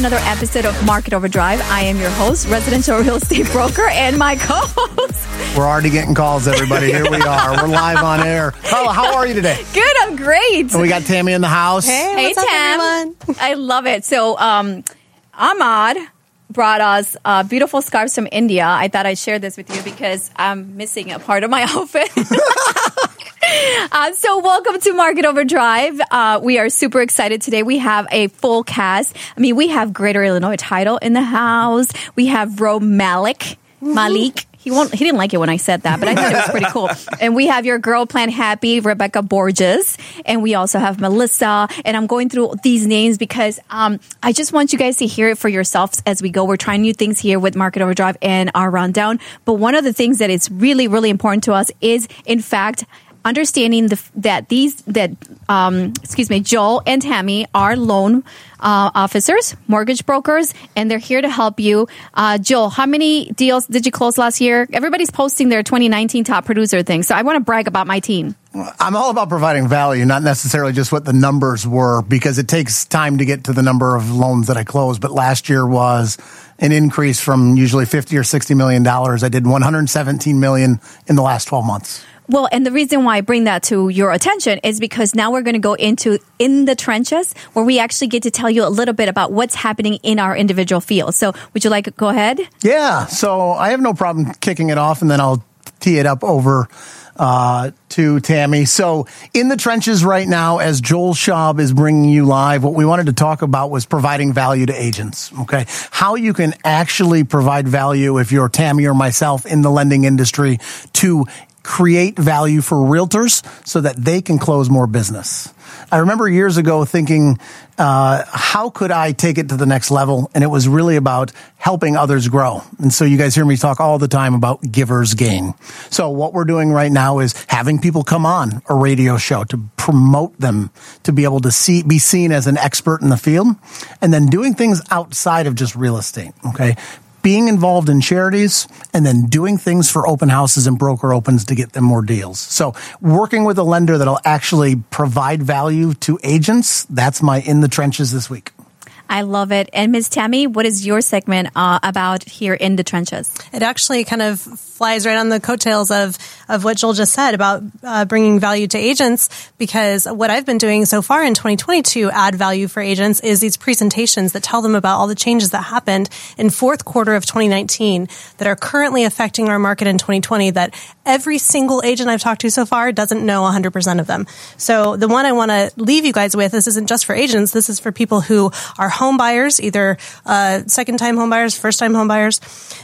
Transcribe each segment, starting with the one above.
Welcome to another episode of Market Overdrive. I am your host, residential real estate broker, and my co-host. We're already getting calls, everybody. Here we are. We're live on air. Carla, how are you today? Good, I'm great. And we got Tammy in the house. Hey, Hey, what's up, Tam. everyone? I love it. So, um, Ahmad brought us uh, beautiful scarves from India. I thought I'd share this with you because I'm missing a part of my outfit. Uh, so, welcome to Market Overdrive. Uh, we are super excited today. We have a full cast. I mean, we have Greater Illinois Title in the house. We have Ro Malik, Malik. He won't. He didn't like it when I said that, but I thought it was pretty cool. And we have your girl Plant Happy, Rebecca Borges, and we also have Melissa. And I'm going through these names because um, I just want you guys to hear it for yourselves as we go. We're trying new things here with Market Overdrive and our rundown. But one of the things that is really, really important to us is, in fact, understanding the, that these that um, excuse me joel and tammy are loan uh, officers mortgage brokers and they're here to help you uh, joel how many deals did you close last year everybody's posting their 2019 top producer thing so i want to brag about my team I'm all about providing value, not necessarily just what the numbers were, because it takes time to get to the number of loans that I closed. But last year was an increase from usually 50 or 60 million dollars. I did 117 million in the last 12 months. Well, and the reason why I bring that to your attention is because now we're going to go into in the trenches where we actually get to tell you a little bit about what's happening in our individual fields. So, would you like to go ahead? Yeah, so I have no problem kicking it off, and then I'll tee it up over uh, to Tammy. So, in the trenches right now, as Joel Schaub is bringing you live, what we wanted to talk about was providing value to agents. Okay, how you can actually provide value if you're Tammy or myself in the lending industry to create value for realtors so that they can close more business. I remember years ago thinking, uh, how could I take it to the next level? And it was really about helping others grow. And so you guys hear me talk all the time about givers gain. So what we're doing right now is having people come on a radio show to promote them to be able to see, be seen as an expert in the field and then doing things outside of just real estate. Okay being involved in charities and then doing things for open houses and broker opens to get them more deals. So working with a lender that'll actually provide value to agents, that's my in the trenches this week. I love it. And Ms. Tammy, what is your segment uh, about here in the trenches? It actually kind of flies right on the coattails of of what Joel just said about uh, bringing value to agents. Because what I've been doing so far in 2020 to add value for agents is these presentations that tell them about all the changes that happened in fourth quarter of 2019 that are currently affecting our market in 2020. That every single agent I've talked to so far doesn't know 100% of them. So the one I want to leave you guys with, this isn't just for agents. This is for people who are home buyers, either uh, second time home buyers, first time home buyers.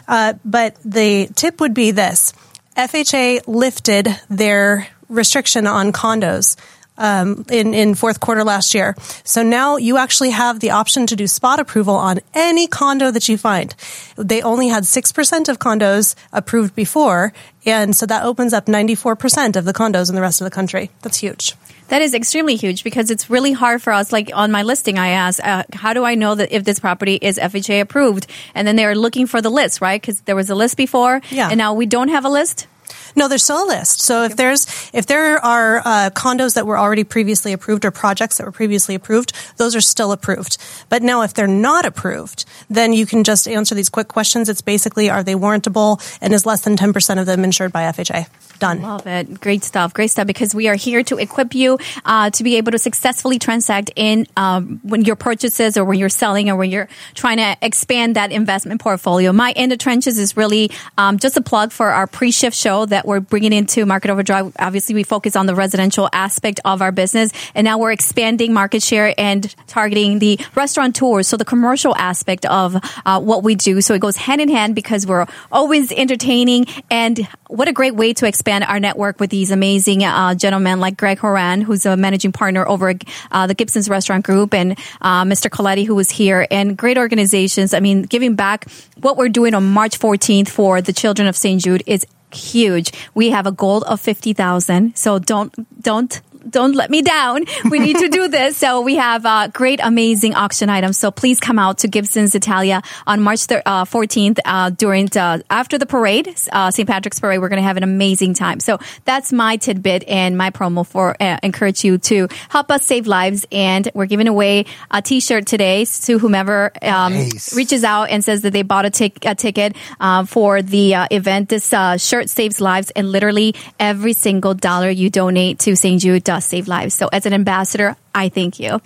Uh, but the tip would be this FHA lifted their restriction on condos. Um, in, in fourth quarter last year. So now you actually have the option to do spot approval on any condo that you find. They only had 6% of condos approved before. And so that opens up 94% of the condos in the rest of the country. That's huge. That is extremely huge because it's really hard for us. Like on my listing, I asked, uh, how do I know that if this property is FHA approved? And then they are looking for the list, right? Because there was a list before. Yeah. And now we don't have a list. No, there's still a list. So if there's if there are uh, condos that were already previously approved or projects that were previously approved, those are still approved. But now, if they're not approved, then you can just answer these quick questions. It's basically are they warrantable and is less than ten percent of them insured by FHA? Done. Love it. Great stuff. Great stuff. Because we are here to equip you uh, to be able to successfully transact in um, when your purchases or when you're selling or when you're trying to expand that investment portfolio. My in the trenches is really um, just a plug for our pre-shift show that we're bringing into Market Overdrive. Obviously, we focus on the residential aspect of our business, and now we're expanding market share and targeting the restaurant tours, so the commercial aspect of uh, what we do. So it goes hand in hand because we're always entertaining, and what a great way to expand our network with these amazing uh, gentlemen like Greg Horan, who's a managing partner over uh, the Gibson's Restaurant Group, and uh, Mr. Coletti, who was here, and great organizations. I mean, giving back what we're doing on March 14th for the children of St. Jude is huge. We have a goal of 50,000. So don't, don't don't let me down. We need to do this. So we have uh, great, amazing auction items. So please come out to Gibson's Italia on March thir- uh, 14th uh, during the, after the parade, uh, St. Patrick's Parade. We're going to have an amazing time. So that's my tidbit and my promo for uh, encourage you to help us save lives. And we're giving away a T-shirt today to whomever um, Nice. reaches out and says that they bought a, tic- a ticket uh, for the uh, event. This uh, shirt saves lives, and literally every single dollar you donate to St. Jude does save lives. So, as an ambassador, I thank you.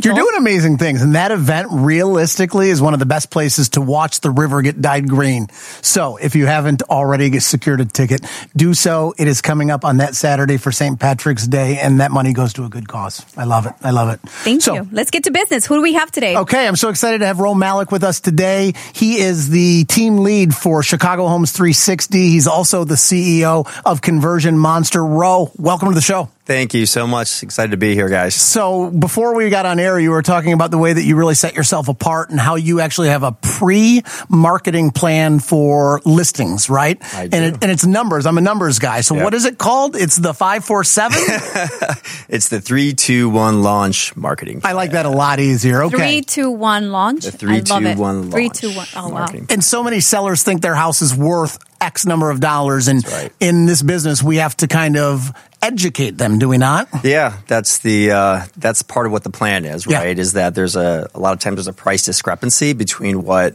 You're doing amazing things, and that event realistically is one of the best places to watch the river get dyed green. So, if you haven't already secured a ticket, do so. It is coming up on that Saturday for St. Patrick's Day, and that money goes to a good cause. I love it. I love it. Thank So, you. Let's get to business. Who do we have today? Okay, I'm so excited to have Ro Malik with us today. He is the team lead for Chicago Homes 360. He's also the CEO of Conversion Monster. Ro, welcome to the show. Thank you so much. Excited to be here, guys. So before we got on air, you were talking about the way that you really set yourself apart and how you actually have a pre-marketing plan for listings, right? I And, do. it, and it's numbers. I'm a numbers guy. So Yep. what is it called? It's the 547. It's the three, two, one launch marketing. I like that a lot easier. Okay. Three, two, one, launch. The three, I love two, it. one Three, launch two, one. Oh, wow. marketing. and so many sellers think their house is worth X number of dollars. And right. in this business, we have to kind of educate them, do we not? Yeah, that's the uh, that's part of what the plan is, Yeah. right? Is that there's a a lot of times there's a price discrepancy between what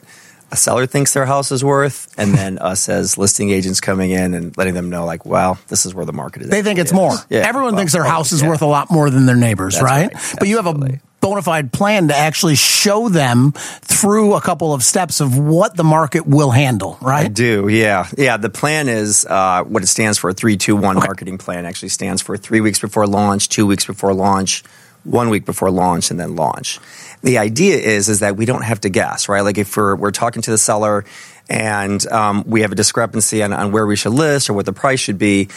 a seller thinks their house is worth, and then us as listing agents coming in and letting them know, like, wow, this is where the market is. They think it's actually more. Yeah, Everyone well, thinks their house is yeah. worth a lot more than their neighbors, right? right. But you have a. bona fide plan to actually show them through a couple of steps of what the market will handle, right? I do, yeah, yeah. The plan is uh, what it stands for. Three, two, one marketing plan actually stands for three weeks before launch, two weeks before launch, one week before launch, and then launch. The idea is is that we don't have to guess, right? Like if we're we're talking to the seller and um, we have a discrepancy on, on where we should list or what the price should be.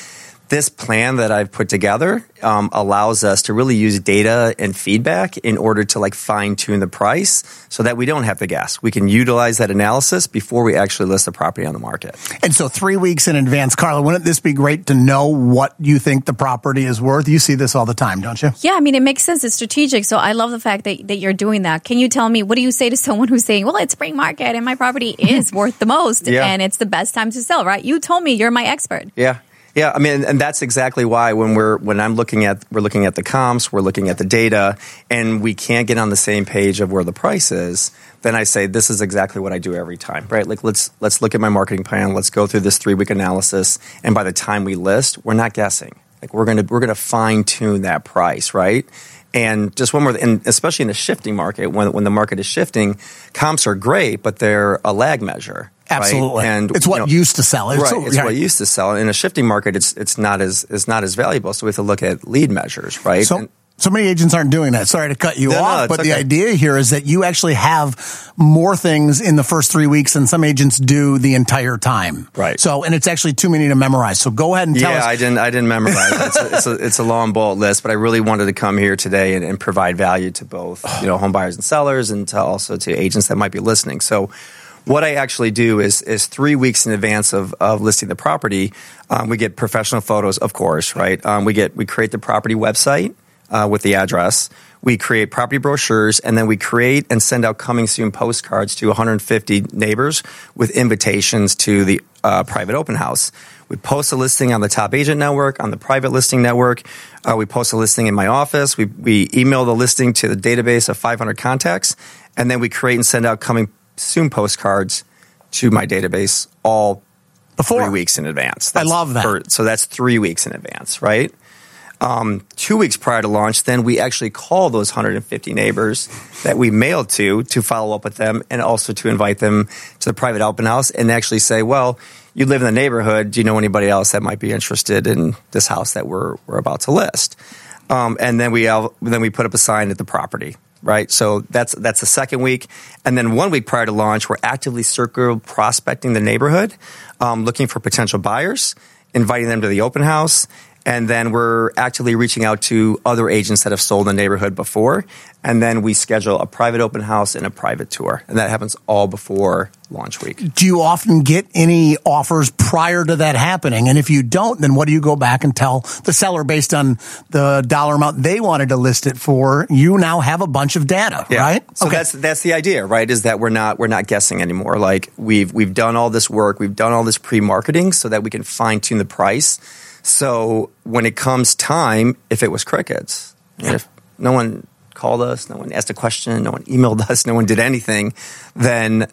This plan that I've put together um, allows us to really use data and feedback in order to like fine tune the price so that we don't have to guess. We can utilize that analysis before we actually list the property on the market. And so three weeks in advance, Carla, wouldn't this be great to know what you think the property is worth? You see this all the time, don't you? Yeah, I mean, it makes sense. It's strategic. So I love the fact that, that you're doing that. Can you tell me, what do you say to someone who's saying, well, it's spring market and my property is worth the most Yeah. and it's the best time to sell, right? You told me you're my expert. Yeah. Yeah, I mean, and that's exactly why when we're when I'm looking at we're looking at the comps, we're looking at the data, and we can't get on the same page of where the price is. Then I say this is exactly what I do every time, right? Like let's let's look at my marketing plan, let's go through this three week analysis, and by the time we list, we're not guessing. Like we're gonna we're gonna fine tune that price, right? And just one more, and especially in the shifting market, when when the market is shifting, comps are great, but they're a lag measure. Right? Absolutely. and It's what you know, used to sell. It's- right, it's yeah. what used to sell. In a shifting market, it's it's not as it's not as valuable. So we have to look at lead measures, right? So, And- so many agents aren't doing that. Sorry to cut you No, no, off, it's but the idea here is that you actually have more things in the first three weeks than some agents do the entire time. Right. So, and it's actually too many to memorize. So go ahead and tell yeah, us. I didn't I didn't memorize. It's a, it's a it's a long bullet list, but I really wanted to come here today and, and provide value to both you know home buyers and sellers, and to also to agents that might be listening. So. What I actually do is is three weeks in advance of, of listing the property, um, we get professional photos, of course, right? Um, we get we create the property website uh, with the address. We create property brochures, and then we create and send out coming soon postcards to 150 neighbors with invitations to the uh, private open house. We post a listing on the top agent network, on the private listing network. Uh, we post a listing in my office. We, we email the listing to the database of 500 contacts, and then we create and send out coming soon postcards to my database all Before. three weeks in advance. I love that. for- so that's three weeks in advance, right? Um, two weeks prior to launch, then we actually call those 150 neighbors that we mailed to to follow up with them and also to invite them to the private open house and actually say, well, you live in the neighborhood. Do you know anybody else that might be interested in this house that we're, we're about to list? Um, and then we have, then we put up a sign at the property, right? So that's that's the second week, and then one week prior to launch, we're actively circle prospecting the neighborhood, um, looking for potential buyers, inviting them to the open house, And then we're actively reaching out to other agents that have sold in the neighborhood before. And then we schedule a private open house and a private tour. And that happens all before launch week. Do you often get any offers prior to that happening? And if you don't, then what do you go back and tell the seller based on the dollar amount they wanted to list it for? You now have a bunch of data, Yeah. right? So that's that's the idea, right? Is that we're not we're not guessing anymore. Like we've we've done all this work, we've done all this pre marketing so that we can fine tune the price. So when it comes time, if it was crickets, if no one called us, no one asked a question, no one emailed us, no one did anything, then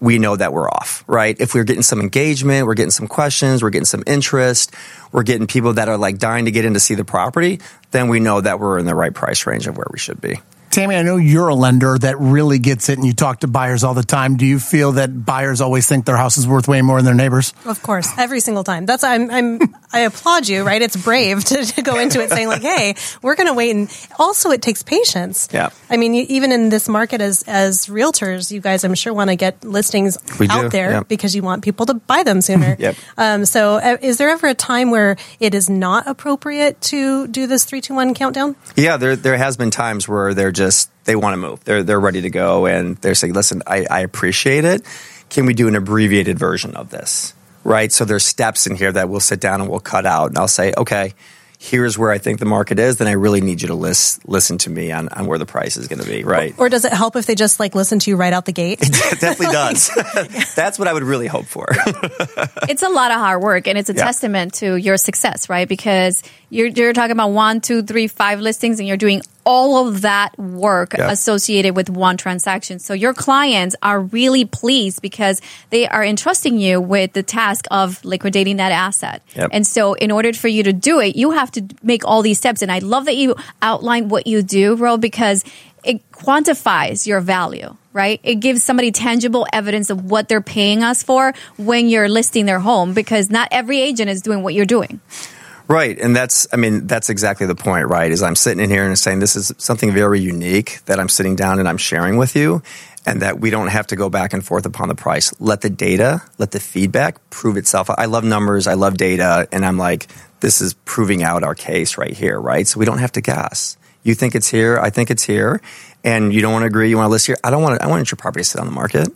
we know that we're off, right? If we're getting some engagement, we're getting some questions, we're getting some interest, we're getting people that are like dying to get in to see the property, then we know that we're in the right price range of where we should be. Tammy, I know you're a lender that really gets it and you talk to buyers all the time. Do you feel that buyers always think their house is worth way more than their neighbors? Of course, every single time. That's I'm, I'm I applaud you. Right, it's brave to, to go into it saying like, "Hey, we're going to wait." And also, it takes patience. Yeah. I mean, you, even in this market, as as realtors, you guys, I'm sure, want to get listings We out do, there yeah. because you want people to buy them sooner. Yep. Um, so, uh, is there ever a time where it is not appropriate to do this three, two, one countdown? Yeah, there there has been times where they're just they want to move. They're they're ready to go and they're saying, "Listen, I, I appreciate it. Can we do an abbreviated version of this?" Right? So there's steps in here that we'll sit down and we'll cut out, and I'll say, "Okay, here's where I think the market is. Then I really need you to list, listen to me on, on where the price is going to be." Right? Or does it help if they just like listen to you right out the gate? it definitely does. That's what I would really hope for. it's a lot of hard work and it's a Yeah. testament to your success, right? Because you're, you're talking about one, two, three, five listings and you're doing all of that work Yeah. associated with one transaction. So your clients are really pleased because they are entrusting you with the task of liquidating that asset. Yep. And so in order for you to do it, you have to make all these steps. And I love that you outline what you do, Ro, because it quantifies your value, right? It gives somebody tangible evidence of what they're paying us for when you're listing their home because not every agent is doing what you're doing. Right. And that's, I mean, that's exactly the point, right? Is I'm sitting in here and saying this is something very unique that I'm sitting down and I'm sharing with you and that we don't have to go back and forth upon the price. Let the data, let the feedback prove itself. I love numbers. I love data. And I'm like, this is proving out our case right here, right? So we don't have to guess. You think it's here. I think it's here. And you don't want to agree. You want to list here. I don't want to, I want your property to sit on the market.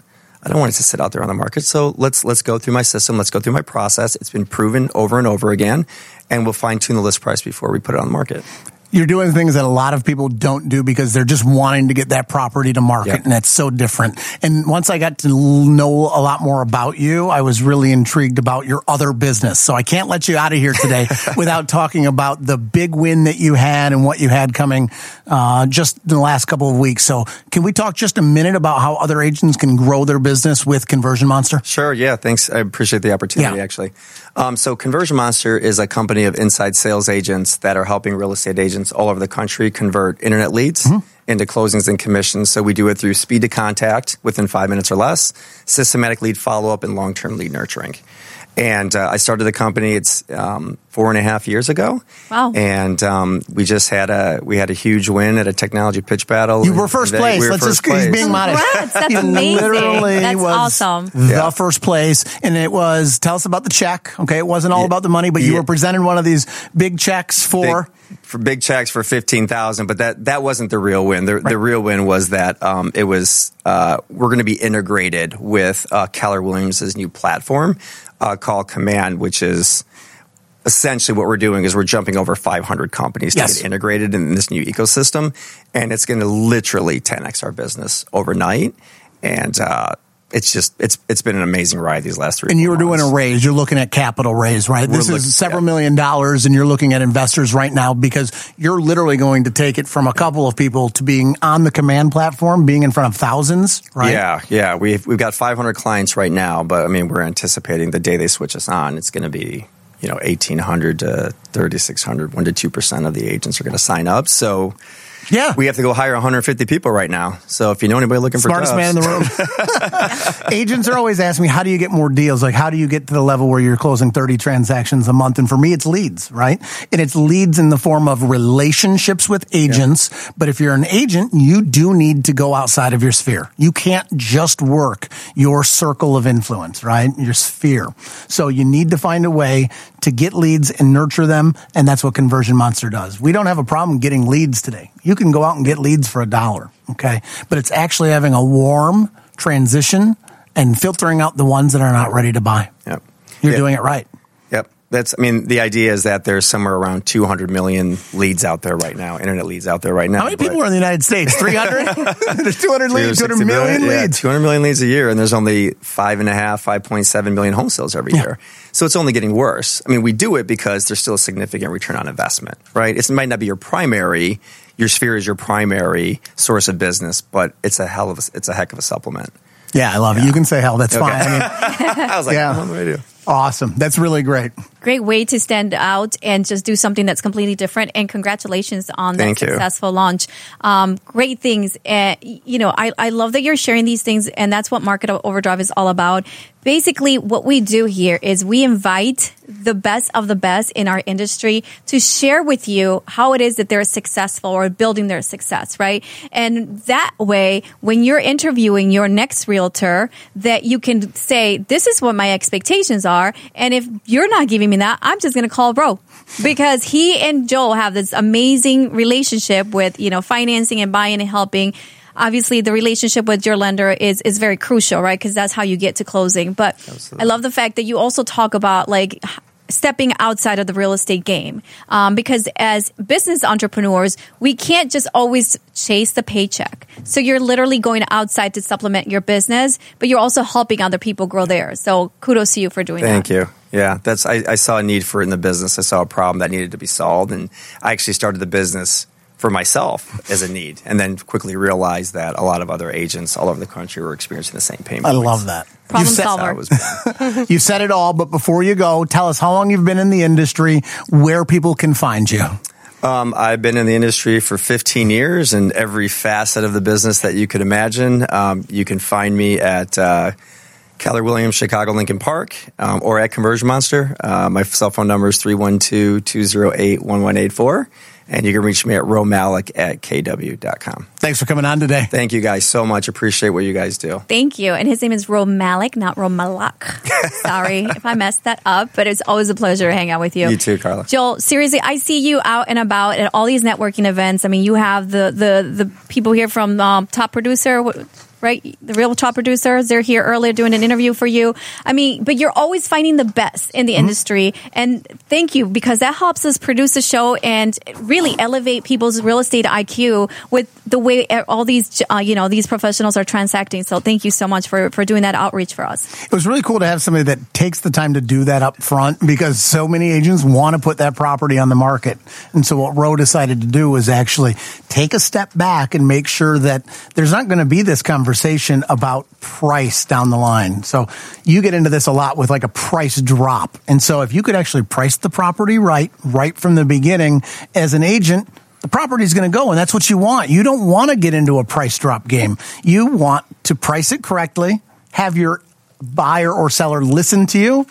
I don't want it to sit out there on the market. So let's let's go through my system. Let's go through my process. It's been proven over and over again, and we'll fine tune the list price before we put it on the market. You're doing things that a lot of people don't do because they're just wanting to get that property to market, Yeah. and that's so different. And once I got to know a lot more about you, I was really intrigued about your other business. So I can't let you out of here today without talking about the big win that you had and what you had coming uh, just in the last couple of weeks. So can we talk just a minute about how other agents can grow their business with Conversion Monster? Sure. Yeah. Thanks. I appreciate the opportunity. Yeah. Actually, um, so Conversion Monster is a company of inside sales agents that are helping real estate agents all over the country convert internet leads. Mm-hmm. Into closings and commissions. So we do it through speed to contact within five minutes or less, systematic lead follow up, and long term lead nurturing. And uh, I started the company. It's um, four and a half years ago. Wow. And um, we just had a we had a huge win at a technology pitch battle. You were first place. We were Let's first just he's being modest. Congrats. That's amazing. Literally That's was awesome. The Yeah. first place, and it was. Tell us about the check. Okay, it wasn't all Yeah. about the money, but you Yeah. were presented one of these big checks for. big, for big checks for fifteen thousand, but that that wasn't the real win. The, the real win was that um, it was uh, we're going to be integrated with uh, Keller Williams' new platform uh, called Command, which is essentially what we're doing is we're jumping over 500 companies Yes. to get integrated in this new ecosystem, and it's going to literally 10x our business overnight, and. Uh, it's just it's it's been an amazing ride these last three. And you were doing a raise. You're looking at capital raise, right? We're This looking- is several yeah. million dollars, and you're looking at investors right now because you're literally going to take it from a couple of people to being on the command platform, being in front of thousands, right? Yeah, yeah. We've we've got 500 clients right now, but I mean, we're anticipating the day they switch us on, it's going to be you know 1,800 to 3,600, one to two percent of the agents are going to sign up. So Yeah. we have to go hire 150 people right now. So if you know anybody looking for Smartest for man in the room. Agents are always asking me, how do you get more deals? Like, how do you get to the level where you're closing 30 transactions a month? And for me, it's leads, right? And it's leads in the form of relationships with agents. But if you're an agent, you do need to go outside of your sphere. You can't just work your circle of influence, right? Your sphere. So you need to find a way to get leads and nurture them. And that's what Conversion Monster does. We don't have a problem getting leads today. You can go out and get leads for a dollar. Okay. But it's actually having a warm transition and filtering out the ones that are not ready to buy. Yep. You're Yeah. doing it right. Yep. That's, I mean, the idea is that there's somewhere around 200 million leads out there right now, internet leads out there right now. How many people are in the United States? 300? There's 200 leads, 200 360 million Yeah, leads. 200 million leads a year, and there's only five and a half, 5.7 million home sales every Yeah. year. So it's only getting worse. I mean, we do it because there's still a significant return on investment, right? It might not be your primary, your sphere is your primary source of business, but it's a hell of a, it's a heck of a supplement. Yeah, I love it. You can say hell. That's Okay. fine. I mean, I was like, Yeah. what do I do? awesome. That's really great. Great way to stand out and just do something that's completely different. And congratulations on Thank that you. successful launch. Um, great things. Uh, you know, I, I love that you're sharing these things, and that's what Market Overdrive is all about. Basically, what we do here is we invite the best of the best in our industry to share with you how it is that they're successful or building their success, right? And that way, when you're interviewing your next realtor, that you can say, this is what my expectations are. And if you're not giving me that, I'm just going to call bro because he and Joel have this amazing relationship with, you know, financing and buying and helping obviously the relationship with your lender is is very crucial, right? Because that's how you get to closing. But I love the fact that you also talk about like stepping outside of the real estate game um, because as business entrepreneurs we can't just always chase the paycheck so you're literally going outside to supplement your business but you're also helping other people grow theirs so kudos to you for doing Thank that Thank you. Yeah, that's I, I saw a need for it in the business. I saw a problem that needed to be solved, and I actually started the business for myself as a need, and then quickly realized that a lot of other agents all over the country were experiencing the same pain. I points. love that. Problem You've solver. That was born. You said it all, but before you go, tell us how long you've been in the industry, where people can find you. Um, I've been in the industry for 15 years in every facet of the business that you could imagine. Um, you can find me at uh, Keller Williams, Chicago, Lincoln Park, um, or at Conversion Monster. Uh, my cell phone number is 312 208 1184. And you can reach me at romalik at kw.com. Thanks for coming on today. Thank you guys so much. Appreciate what you guys do. Thank you. And his name is Romalik, not Romalak. Sorry if I messed that up, but it's always a pleasure to hang out with you. You too, Carla. Joel, seriously, I see you out and about at all these networking events. I mean, you have the the the people here from um, Top Producer, what- right? The real Top Producers. They're here earlier doing an interview for you. I mean, but you're always finding the best in the industry, and thank you because that helps us produce a show and really elevate people's real estate IQ with the way all these uh, you know these professionals are transacting. So thank you so much for for doing that outreach for us. It was really cool to have somebody that takes the time to do that up front because so many agents want to put that property on the market. And so what Ro decided to do was actually take a step back and make sure that there's not going to be this conversation about price down the line. So you get into this a lot with like a price drop. And so if you could actually price the property right, right from the beginning as an agent, the property is going to go and that's what you want. You don't want to get into a price drop game. You want to price it correctly, have your buyer or seller listen to you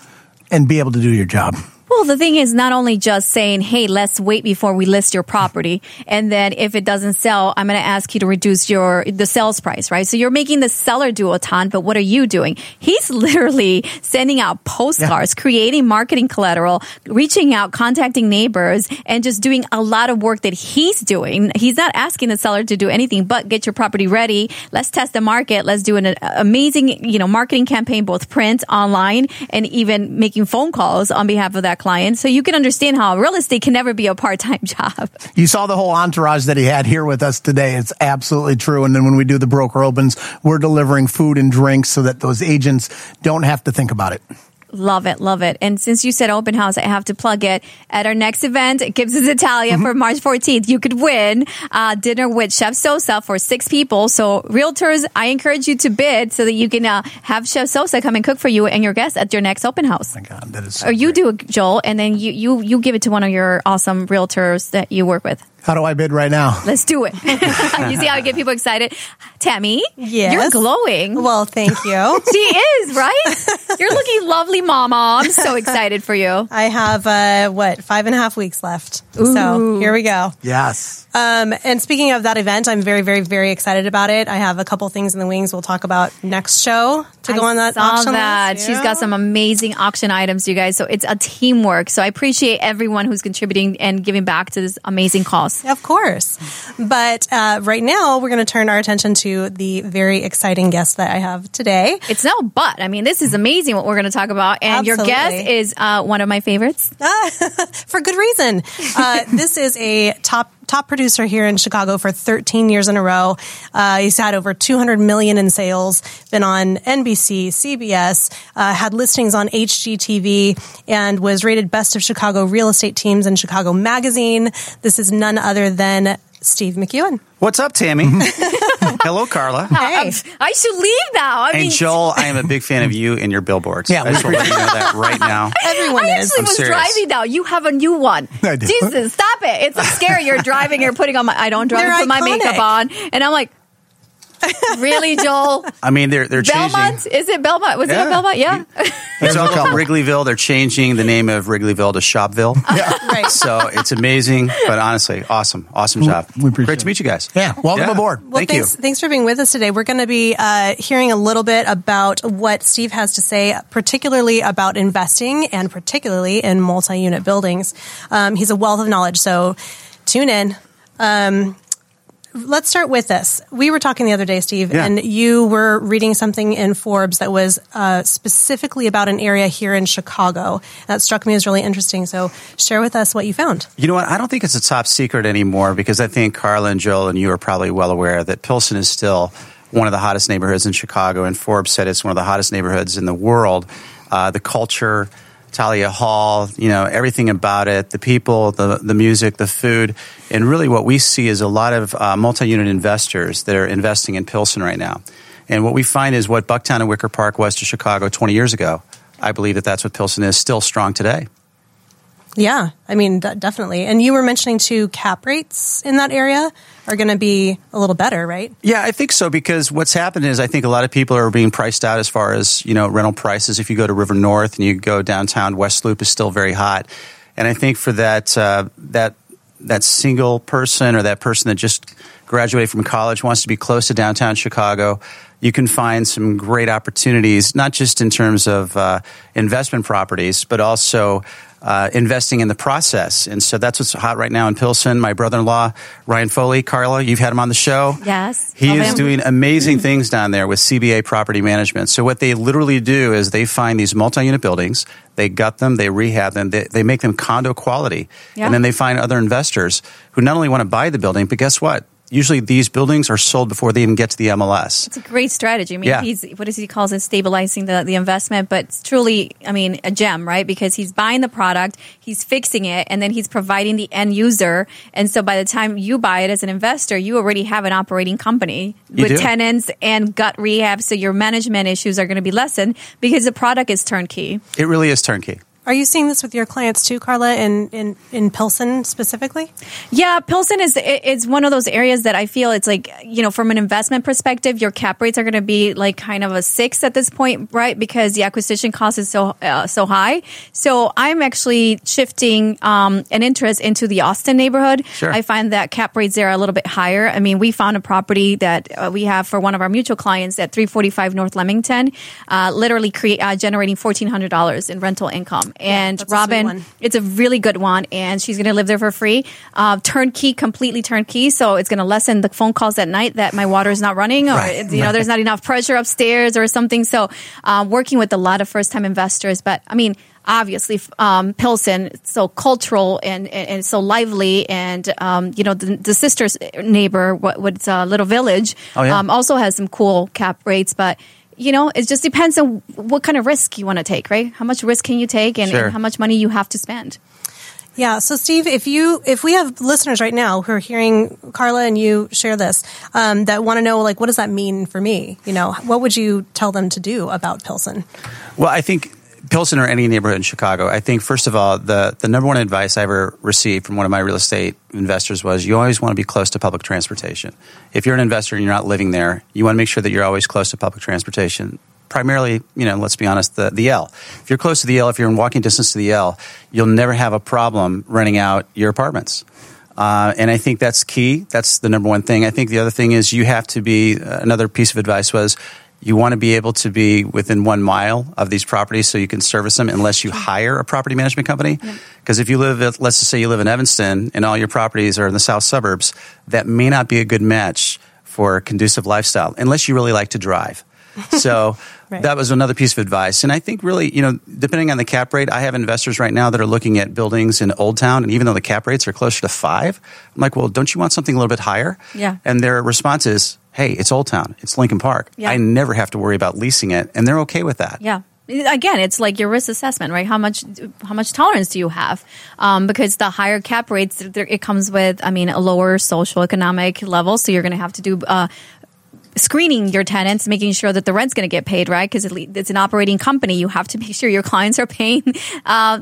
and be able to do your job. Well, the thing is not only just saying, hey, let's wait before we list your property. And then if it doesn't sell, I'm going to ask you to reduce your, the sales price, right? So you're making the seller do a ton, but what are you doing? He's literally sending out postcards, creating marketing collateral, reaching out, contacting neighbors, and just doing a lot of work that he's doing. He's not asking the seller to do anything but get your property ready. Let's test the market. Let's do an amazing, you know, marketing campaign, both print, online, and even making phone calls on behalf of that client. So you can understand how real estate can never be a part-time job. You saw the whole entourage that he had here with us today. It's absolutely true. And then when we do the broker opens, we're delivering food and drinks so that those agents don't have to think about it. Love it, love it. And since you said open house, I have to plug it. At our next event, Gibbs's Italia for March 14th, you could win uh, dinner with Chef Sosa for six people. So realtors, I encourage you to bid so that you can uh, have Chef Sosa come and cook for you and your guests at your next open house. My God, that is so Or you great. do it, Joel, and then you, you, you give it to one of your awesome realtors that you work with. How do I bid right now? Let's do it. you see how I get people excited? Tammy, Yes. you're glowing. Well, thank you. She is, right? You're looking lovely, Mama. I'm so excited for you. I have uh, what five and a half weeks left. So here we go. Yes. Um, and speaking of that event, I'm very, very, very excited about it. I have a couple things in the wings we'll talk about next show to go on that saw auction that. list. She's Yeah. got some amazing auction items, you guys. So it's a teamwork. So I appreciate everyone who's contributing and giving back to this amazing cause. Of course. But uh, right now, we're going to turn our attention to the very exciting guest that I have today. It's no but. I mean, this is amazing what we're going to talk about. And your guest is uh, one of my favorites. for good reason. Uh, this is a top top producer here in Chicago for 13 years in a row. Uh, he's had over 200 million in sales. Been on NBC, CBS, uh, had listings on HGTV, and was rated best of Chicago real estate teams in Chicago Magazine. This is none other than Steve McEwen. What's up, Tammy? Hello, Carla. Hey. I should leave now. I mean, Joel, I am a big fan of you and your billboards. Yeah, I just want to let you know that right now. Everyone I is. actually I'm was serious. driving now. You have a new one. I do. Jesus, stop it. It's scary. You're driving, you're putting on my, I don't drive, They're put my iconic. makeup on. And I'm like, really, Joel? I mean, they're they're Belmont? changing. Is it Belmont? Was it Yeah. a Belmont? Yeah. It's all called Wrigleyville. They're changing the name of Wrigleyville to Shopville. Right. So it's amazing, but honestly, awesome, awesome job. we appreciate Great to meet you guys. Yeah. Welcome aboard. Well, Thank thanks, you. thanks for being with us today. We're going to be uh, hearing a little bit about what Steve has to say, particularly about investing and particularly in multi-unit buildings. Um, he's a wealth of knowledge, so tune in. Um, let's start with this. We were talking the other day, Steve, Yeah. and you were reading something in Forbes that was uh, specifically about an area here in Chicago. That struck me as really interesting. So share with us what you found. You know what? I don't think it's a top secret anymore because I think Carla and Joel and you are probably well aware that Pilsen is still one of the hottest neighborhoods in Chicago, and Forbes said it's one of the hottest neighborhoods in the world. Uh, the culture, Thalia Hall, you know, everything about it, the people, the, the music, the food, and really what we see is a lot of uh, multi-unit investors that are investing in Pilsen right now. And what we find is what Bucktown and Wicker Park was to Chicago 20 years ago. I believe that that's what Pilsen is, still strong today. Yeah, I mean, de- definitely. And you were mentioning too, cap rates in that area are going to be a little better, right? Yeah, I think so because what's happened is I think a lot of people are being priced out as far as you know rental prices. If you go to River North and you go downtown, West Loop is still very hot, and I think for that uh, that that single person or that person that just graduated from college wants to be close to downtown Chicago, you can find some great opportunities, not just in terms of uh, investment properties, but also uh, investing in the process. And so that's what's hot right now in Pilsen. My brother-in-law, Ryan Foley, Carla, you've had him on the show. Yes. He is him. doing amazing things down there with CBA Property Management. So what they literally do is they find these multi-unit buildings, they gut them, they rehab them, they, they make them condo quality, Yeah. and then they find other investors who not only want to buy the building, but guess what? Usually these buildings are sold before they even get to the MLS. It's a great strategy. I mean, Yeah. he's what does he calls it stabilizing the, the investment, but it's truly, I mean, a gem, right? Because he's buying the product, he's fixing it, and then he's providing the end user. And so by the time you buy it as an investor, you already have an operating company You with do. tenants and gut rehab. So your management issues are going to be lessened because the product is turnkey. It really is turnkey. Are you seeing this with your clients too, Carla, in, in, in Pilsen specifically? Yeah, Pilsen is it's one of those areas that I feel it's like you know from an investment perspective, your cap rates are going to be like kind of a six at this point, right? Because the acquisition cost is so uh, so high. So I'm actually shifting um, an interest into the Austin neighborhood. Sure. I find that cap rates there are a little bit higher. I mean, we found a property that uh, we have for one of our mutual clients at 345 North Leamington, uh, literally create uh, generating fourteen hundred dollars in rental income. And a sweet Robin, it's a really good one, and she's going to live there for free. Uh, turnkey, completely turnkey. So it's going to lessen the phone calls at night that my water is not running, or Right. you know, there's not enough pressure upstairs or something. So uh, working with a lot of first time investors, but I mean. Obviously, um, Pilsen, so cultural and, and, and so lively, and um, you know the, the sister's neighbor, what what's uh, Little Village, Oh, yeah. um, also has some cool cap rates. But you know, it just depends on what kind of risk you want to take, right? How much risk can you take and, Sure. and how much money you have to spend. Yeah. So, Steve, if you if we have listeners right now who are hearing Carla and you share this um, that want to know, like, what does that mean for me? You know, what would you tell them to do about Pilsen? Well, I think Pilsen or any neighborhood in Chicago, I think first of all, the, the number one advice I ever received from one of my real estate investors was you always want to be close to public transportation. If you're an investor and you're not living there, you want to make sure that you're always close to public transportation. Primarily, you know, let's be honest, the, the L. If you're close to the L, if you're in walking distance to the L, you'll never have a problem renting out your apartments. Uh, and I think that's key. That's the number one thing. I think the other thing is you have to be, another piece of advice was you want to be able to be within one mile of these properties so you can service them unless you hire a property management company. Because if you live, at, let's just say you live in Evanston and all your properties are in the south suburbs, that may not be a good match for a conducive lifestyle unless you really like to drive. So Right. that was another piece of advice. And I think really, you know, depending on the cap rate, I have investors right now that are looking at buildings in Old Town, and even though the cap rates are closer to five, I'm like, well, don't you want something a little bit higher? Yeah. And their response is, hey, it's Old Town, it's Lincoln Park. Yeah. I never have to worry about leasing it, and they're okay with that. Yeah. Again, it's like your risk assessment, right? How much how much tolerance do you have? Um, because the higher cap rates, it comes with, I mean, a lower social economic level. So you're going to have to do uh, screening your tenants, making sure that the rent's going to get paid, right? Because it's an operating company. You have to make sure your clients are paying uh,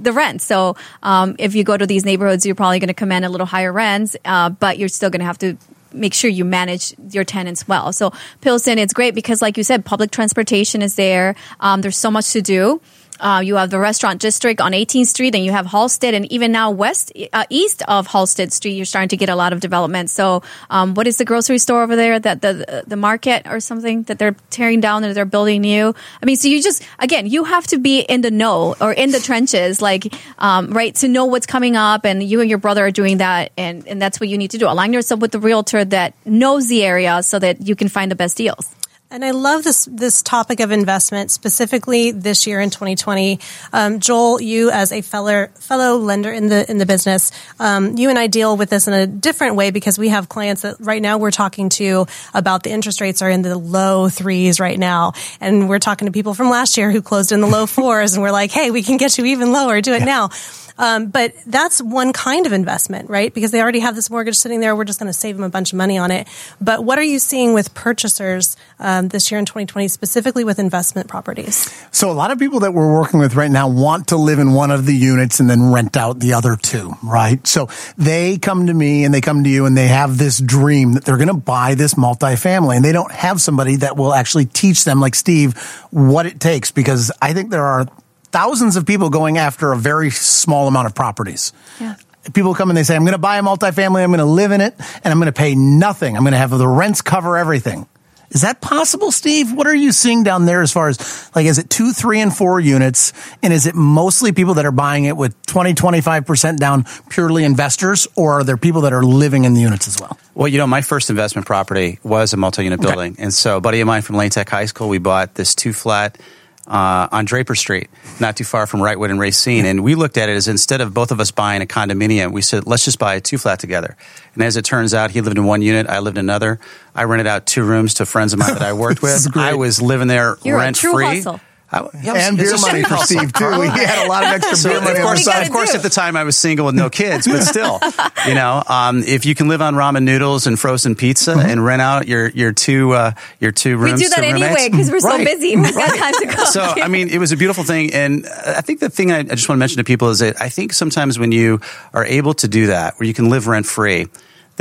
the rent. So um, if you go to these neighborhoods, you're probably going to command a little higher rents, uh, but you're still going to have to make sure you manage your tenants well. So Pilsen, it's great because, like you said, public transportation is there. Um, there's so much to do. Uh, you have the restaurant district on 18th Street, and you have Halsted, and even now west, uh, east of Halsted Street, you're starting to get a lot of development. So, um, what is the grocery store over there? That the the market or something that they're tearing down and they're building new. I mean, so you just again, you have to be in the know or in the trenches, like um, right, to know what's coming up. And you and your brother are doing that, and and that's what you need to do. Align yourself with the realtor that knows the area so that you can find the best deals. And I love this this topic of investment specifically this year in 2020. Um, Joel, you as a fellow fellow lender in the in the business, um, you and I deal with this in a different way because we have clients that right now we're talking to about the interest rates are in the low threes right now, and we're talking to people from last year who closed in the low fours, and we're like, hey, we can get you even lower, do it now. Um, but that's one kind of investment, right? Because they already have this mortgage sitting there. We're just going to save them a bunch of money on it. But what are you seeing with purchasers um, this year in 2020, specifically with investment properties? So a lot of people that we're working with right now want to live in one of the units and then rent out the other two, right? So they come to me and they come to you and they have this dream that they're going to buy this multifamily and they don't have somebody that will actually teach them like Steve what it takes because I think there are thousands of people going after a very small amount of properties. Yeah. People come and they say, I'm going to buy a multifamily, I'm going to live in it, and I'm going to pay nothing. I'm going to have the rents cover everything. Is that possible, Steve? What are you seeing down there as far as, like, is it two, three, and four units? And is it mostly people that are buying it with 20, 25% down, purely investors, or are there people that are living in the units as well? Well, you know, my first investment property was a multi-unit building, and so a buddy of mine from Lane Tech High School, we bought this two-flat uh, on Draper Street, not too far from Wrightwood and Racine, and we looked at it as instead of both of us buying a condominium, we said let's just buy a two-flat together. And as it turns out, he lived in one unit, I lived in another. I rented out two rooms to friends of mine that I worked with. I was living there You're rent free. hustle. I, yeah, was- and beer money side for. Steve, too. He had a lot of extra So beer money on the course, of course, at the time I was single with no kids, but still, you know, um, if you can live on ramen noodles and frozen pizza and rent out your your two uh, your two rooms, We do that anyway because we're so busy. We've got time to go. So I mean, it was a beautiful thing, and I think the thing I, I just want to mention to people is that I think sometimes when you are able to do that, where you can live rent free.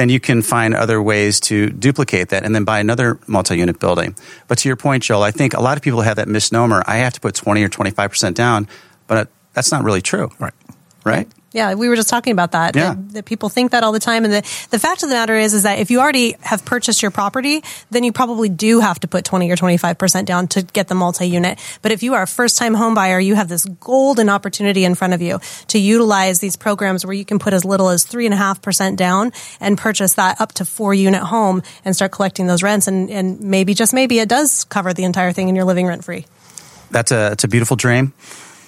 Then you can find other ways to duplicate that and then buy another multi unit building. But to your point, Joel, I think a lot of people have that misnomer I have to put 20 or 25% down, but that's not really true. Right. Right? Yeah, we were just talking about that. Yeah. That, that people think that all the time, and the the fact of the matter is, is that if you already have purchased your property, then you probably do have to put twenty or twenty five percent down to get the multi unit. But if you are a first time home buyer, you have this golden opportunity in front of you to utilize these programs where you can put as little as three and a half percent down and purchase that up to four unit home and start collecting those rents, and and maybe just maybe it does cover the entire thing, and you're living rent free. That's a, it's a beautiful dream.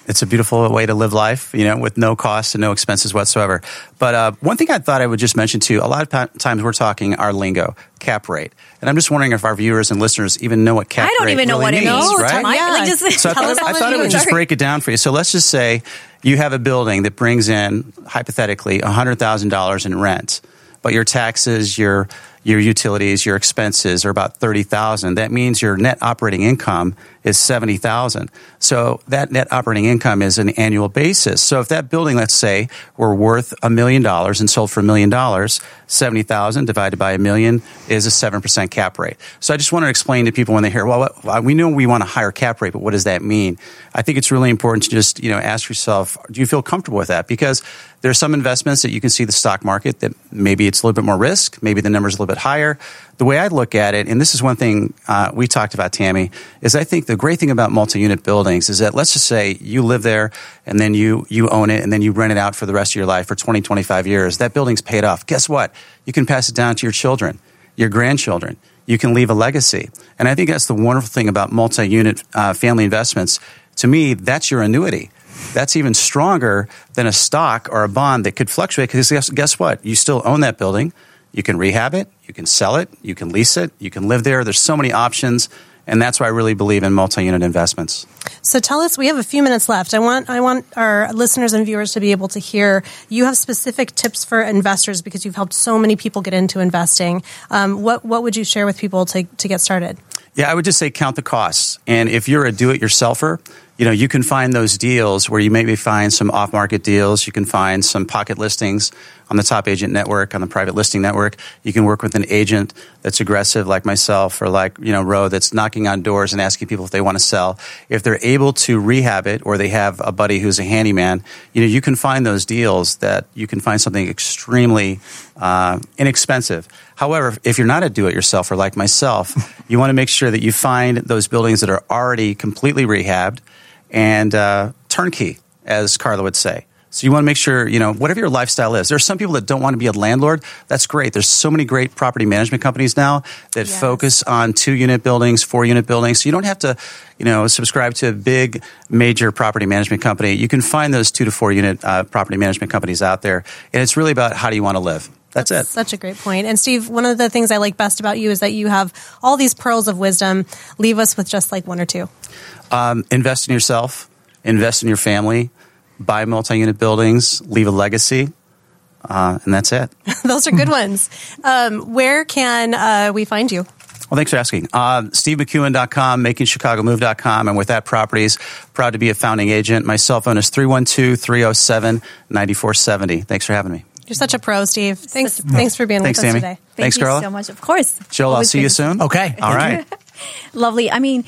It's a beautiful way to live life, you know, with no cost and no expenses whatsoever. But uh, one thing I thought I would just mention too, a lot of pa- times we're talking our lingo, cap rate. And I'm just wondering if our viewers and listeners even know what cap rate is. I don't even know really what it means, means. right? Mike, Yeah. like, just So I Tell thought, us all I thought I would just break it down for you. So let's just say you have a building that brings in, hypothetically, $100,000 in rent, but your taxes, your your utilities, your expenses are about 30,000. That means your net operating income is 70,000. So that net operating income is an annual basis. So if that building, let's say, were worth a million dollars and sold for a million dollars, 70,000 divided by a million is a 7% cap rate. So I just want to explain to people when they hear, well, we know we want a higher cap rate, but what does that mean? I think it's really important to just, you know, ask yourself, do you feel comfortable with that? Because there are some investments that you can see the stock market that maybe it's a little bit more risk, maybe the number's a little bit higher. The way I look at it, and this is one thing uh, we talked about, Tammy, is I think the great thing about multi-unit buildings is that let's just say you live there and then you you own it and then you rent it out for the rest of your life for 20, 25 years. That building's paid off. Guess what? You can pass it down to your children, your grandchildren. You can leave a legacy. And I think that's the wonderful thing about multi-unit uh, family investments. To me, that's your annuity that's even stronger than a stock or a bond that could fluctuate because guess, guess what? You still own that building. You can rehab it, you can sell it, you can lease it, you can live there. There's so many options. And that's why I really believe in multi unit investments. So tell us, we have a few minutes left. I want I want our listeners and viewers to be able to hear you have specific tips for investors because you've helped so many people get into investing. Um, what what would you share with people to to get started? Yeah, I would just say count the costs. And if you're a do it yourselfer, you know, you can find those deals where you maybe find some off market deals. You can find some pocket listings on the top agent network, on the private listing network. You can work with an agent that's aggressive like myself or like, you know, Ro that's knocking on doors and asking people if they want to sell. If they're able to rehab it or they have a buddy who's a handyman, you know, you can find those deals that you can find something extremely uh, inexpensive. However, if you're not a do-it-yourselfer like myself, you want to make sure that you find those buildings that are already completely rehabbed and uh, turnkey, as Carla would say. So you want to make sure, you know, whatever your lifestyle is. There are some people that don't want to be a landlord. That's great. There's so many great property management companies now that Yes. focus on two unit buildings, four unit buildings. So you don't have to, you know, subscribe to a big major property management company. You can find those two to four unit uh, property management companies out there. And it's really about how do you want to live. That's it. Such a great point. And Steve, one of the things I like best about you is that you have all these pearls of wisdom. Leave us with just like one or two. Um, invest in yourself, invest in your family, buy multi unit buildings, leave a legacy, uh, and that's it. Those are good ones. Um, where can uh, we find you? Well, thanks for asking. Uh, SteveMcEwen.com, MakingChicagoMove.com, and with that properties, proud to be a founding agent. My cell phone is 312 307 9470. Thanks for having me. You're such a pro, Steve. Thanks, thanks for being Thanks, with us Tammy. today. Thank Thanks, you Carla. so much. Of course. Jill, I'll Always see you soon. Okay. All right. Lovely. I mean,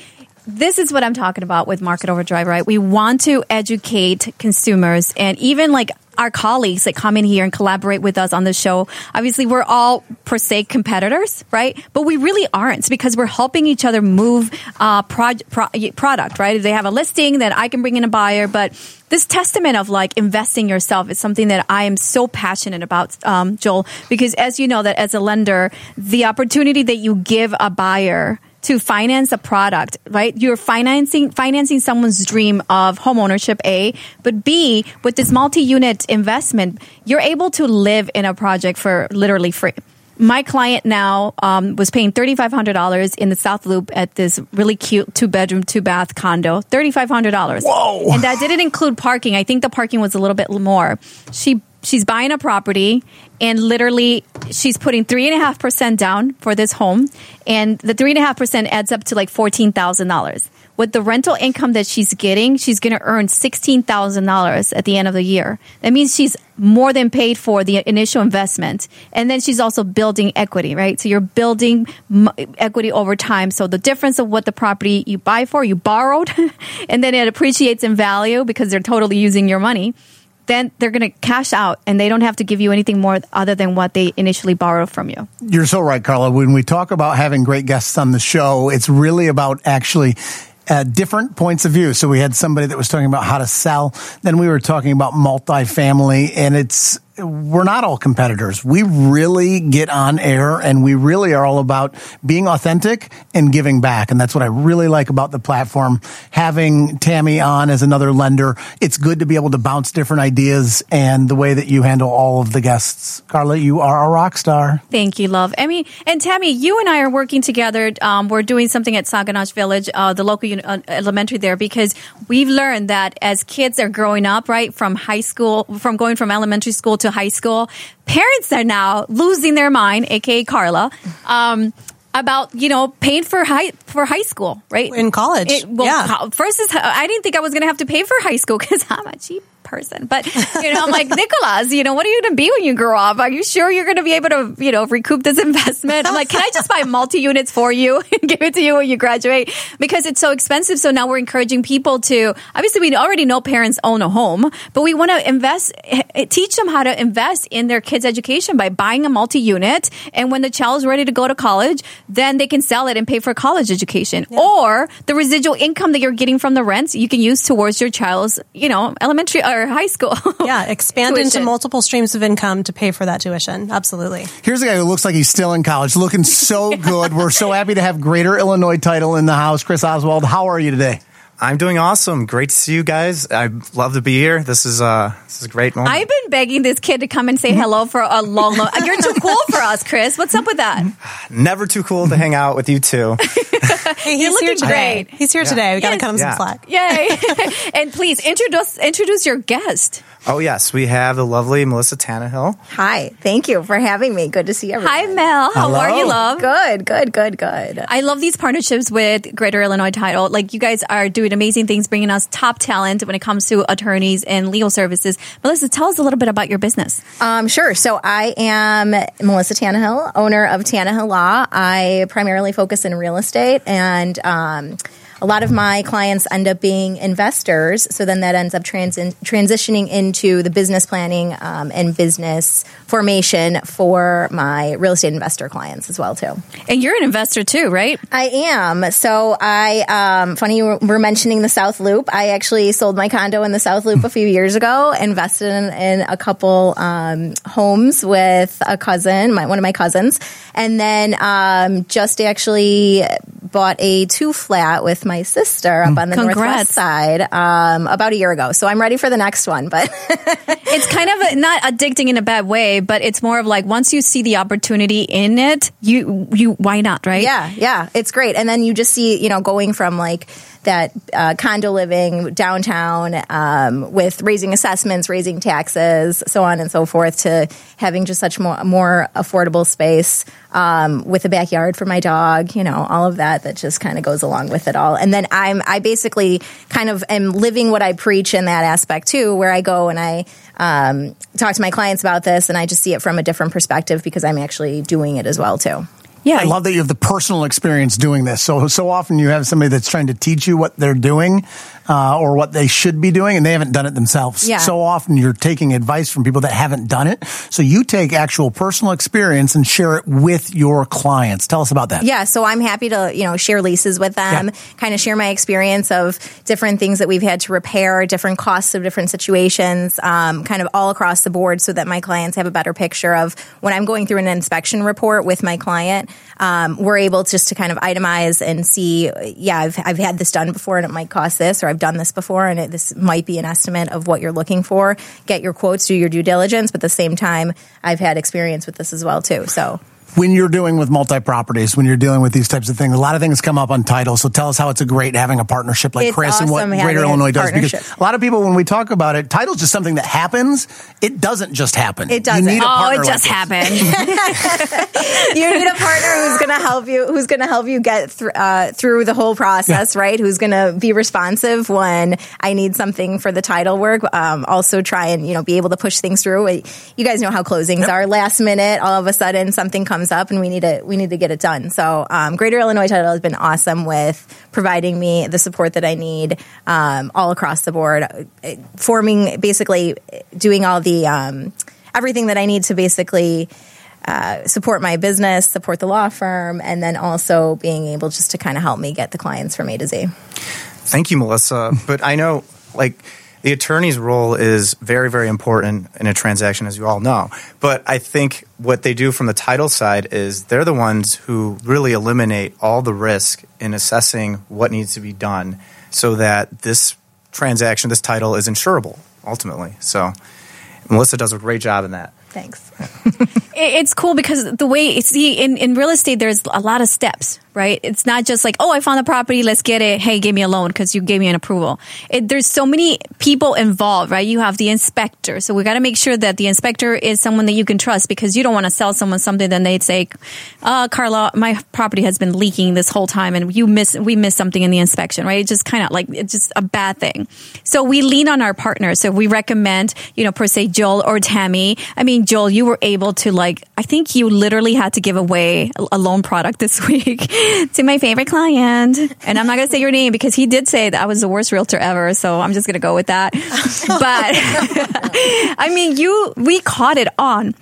this is what I'm talking about with Market Overdrive, right? We want to educate consumers and even like our colleagues that come in here and collaborate with us on the show. Obviously, we're all per se competitors, right? But we really aren't because we're helping each other move uh, pro- pro- product, right? If they have a listing, then I can bring in a buyer. But this testament of like investing yourself is something that I am so passionate about, um, Joel, because as you know, that as a lender, the opportunity that you give a buyer to finance a product, right? You're financing financing someone's dream of home ownership, A, but B, with this multi-unit investment, you're able to live in a project for literally free. My client now um, was paying thirty five hundred dollars in the South Loop at this really cute two bedroom two bath condo. Thirty five hundred dollars. Whoa. And that didn't include parking. I think the parking was a little bit more. She she's buying a property and literally she's putting three and a half percent down for this home. And the three and a half percent adds up to like fourteen thousand dollars. With the rental income that she's getting she's going to earn $16000 at the end of the year. That means she's more than paid for the initial investment. And then she's also building equity right? So you're building equity over time. So the difference of what the property you buy for you borrowed and then it appreciates in value because they're totally using your money then they're going to cash out and they don't have to give you anything more other than what they initially borrowed from you. You're so right, Carla. When we talk about having great guests on the show, it's really about actually uh, different points of view. So we had somebody that was talking about how to sell. Then we were talking about multifamily and it's, we're not all competitors. We really get on air and we really are all about being authentic and giving back. And that's what I really like about the platform. Having Tammy on as another lender, it's good to be able to bounce different ideas and the way that you handle all of the guests. Carla, you are a rock star. Thank you, love. I mean, and Tammy, you and I are working together. Um, we're doing something at Sauganash Village, uh, the local uni- uh, elementary there, because we've learned that as kids are growing up, right, from high school, from going from elementary school to high school, parents are now losing their mind, aka Carla. Um, about you know paying for high for high school, right? In college, It- well, yeah. First is I didn't think I was going to have to pay for high school because I'm a cheap person. But you know, I'm like Nicholas. You know, what are you going to be when you grow up? Are you sure you're going to be able to you know recoup this investment? I'm like, can I just buy multi units for you and give it to you when you graduate because it's so expensive. So now we're encouraging people to. Obviously, we already know parents own a home, but we want to invest, eh, teach them how to invest in their kids' education by buying a multi unit. And when the child is ready to go to college, then they can sell it and pay for college education. Or the residual income that you're getting from the rents, you can use towards your child's, you know, elementary or high school. yeah, expand into multiple streams of income to pay for that tuition. Absolutely. Here's a guy who looks like he's still in college, looking so good. We're so happy to have Greater Illinois title in the house. Chris Oswald, how are you today? I'm doing awesome. Great to see you guys. I love to be here. This is uh this is a great moment. I've been begging this kid to come and say hello for a long, long. You're too cool for us, Chris. What's up with that? Never too cool to hang out with you two. Hey, he's looking here today. great. He's here today. We got to Yes. cut him Yeah. some slack. Yay! and please introduce introduce your guest. oh yes, we have the lovely Melissa Tannehill. Hi, thank you for having me. Good to see everyone. Hi, Mel. How are you, love? Good, good, good, good. I love these partnerships with Greater Illinois Title. Like you guys are doing amazing things, bringing us top talent when it comes to attorneys and legal services. Melissa, tell us a little bit about your business. Um, sure. So I am Melissa Tannehill, owner of Tannehill Law. I primarily focus in real estate and um, a lot of my clients end up being investors. So then that ends up transi- transitioning into the business planning um, and business formation for my real estate investor clients as well too. And you're an investor too, right? I am. So I, um, funny you were mentioning the South Loop. I actually sold my condo in the South Loop a few years ago, invested in, in a couple um, homes with a cousin, my, one of my cousins, and then um, just actually bought a two flat with my sister up on the Congrats. northwest side um, about a year ago. So I'm ready for the next one, but. It's kind of a, not addicting in a bad way, but it's more of like once you see the opportunity in it, you you why not, right? Yeah, yeah, it's great. And then you just see, you know, going from like that uh, condo living downtown um, with raising assessments, raising taxes, so on and so forth, to having just such more more affordable space um, with a backyard for my dog. You know, all of that that just kind of goes along with it all. And then I'm I basically kind of am living what I preach in that aspect too, where I go and I um, talk to my clients about this, and I just see it from a different perspective because I'm actually doing it as well too. yeah. I love that you have the personal experience doing this. So so often you have somebody that's trying to teach you what they're doing uh, or what they should be doing, and they haven't done it themselves. Yeah. So often you're taking advice from people that haven't done it. So you take actual personal experience and share it with your clients. Tell us about that. Yeah, so I'm happy to you know share leases with them, Yeah. kind of share my experience of different things that we've had to repair, different costs of different situations, um, kind of all across the board, so that my clients have a better picture of when I'm going through an inspection report with my client. Um, we're able just to kind of itemize and see, yeah, I've I've had this done before and it might cost this, or I've done this before and it, this might be an estimate of what you're looking for. Get your quotes, do your due diligence, but at the same time, I've had experience with this as well too. So. When you're doing with multi properties, when you're dealing with these types of things, a lot of things come up on title. So tell us how it's a great having a partnership like It's Chris and what Greater Illinois does. Because a lot of people, when we talk about it, title's just something that happens. It doesn't just happen. It doesn't. You need a Oh, it just this. happened. you need a partner who's going to help you who's going to help you get thr uh, through the whole process right who's going to be responsive when i need something for the title work um, also try and you know be able to push things through you guys know how closings are last minute all of a sudden something comes up and we need to we need to get it done so um, greater illinois title has been awesome with providing me the support that i need um, all across the board uh, forming basically doing all the um, everything that i need to basically uh, support my business, support the law firm, and then also being able just to kind of help me get the clients from A to Z. Thank you, Melissa. But I know, like, the attorney's role is very, very important in a transaction, as you all know. But I think what they do from the title side is they're the ones who really eliminate all the risk in assessing what needs to be done so that this transaction, this title, is insurable ultimately. So Melissa does a great job in that. Thanks. it's cool because the way see in, in real estate there's a lot of steps right? It's not just like oh i found the property let's get it. Hey give me a loan because you gave me an approval. It, there's so many people involved right? You have the inspector. So we got to make sure that the inspector is someone that you can trust because you don't want to sell someone something then they'd say uh, carla my property has been leaking this whole time and you miss we missed something in the inspection right? It's just kind of like it's just a bad thing. So we lean on our partners. So we recommend you know per se joel or tammy. I mean joel you were able to like i think you literally had to give away a loan product this week to my favorite client. And I'm not going to say your name because he did say that I was the worst realtor ever. So I'm just going to go with that. but I mean, you, we caught it on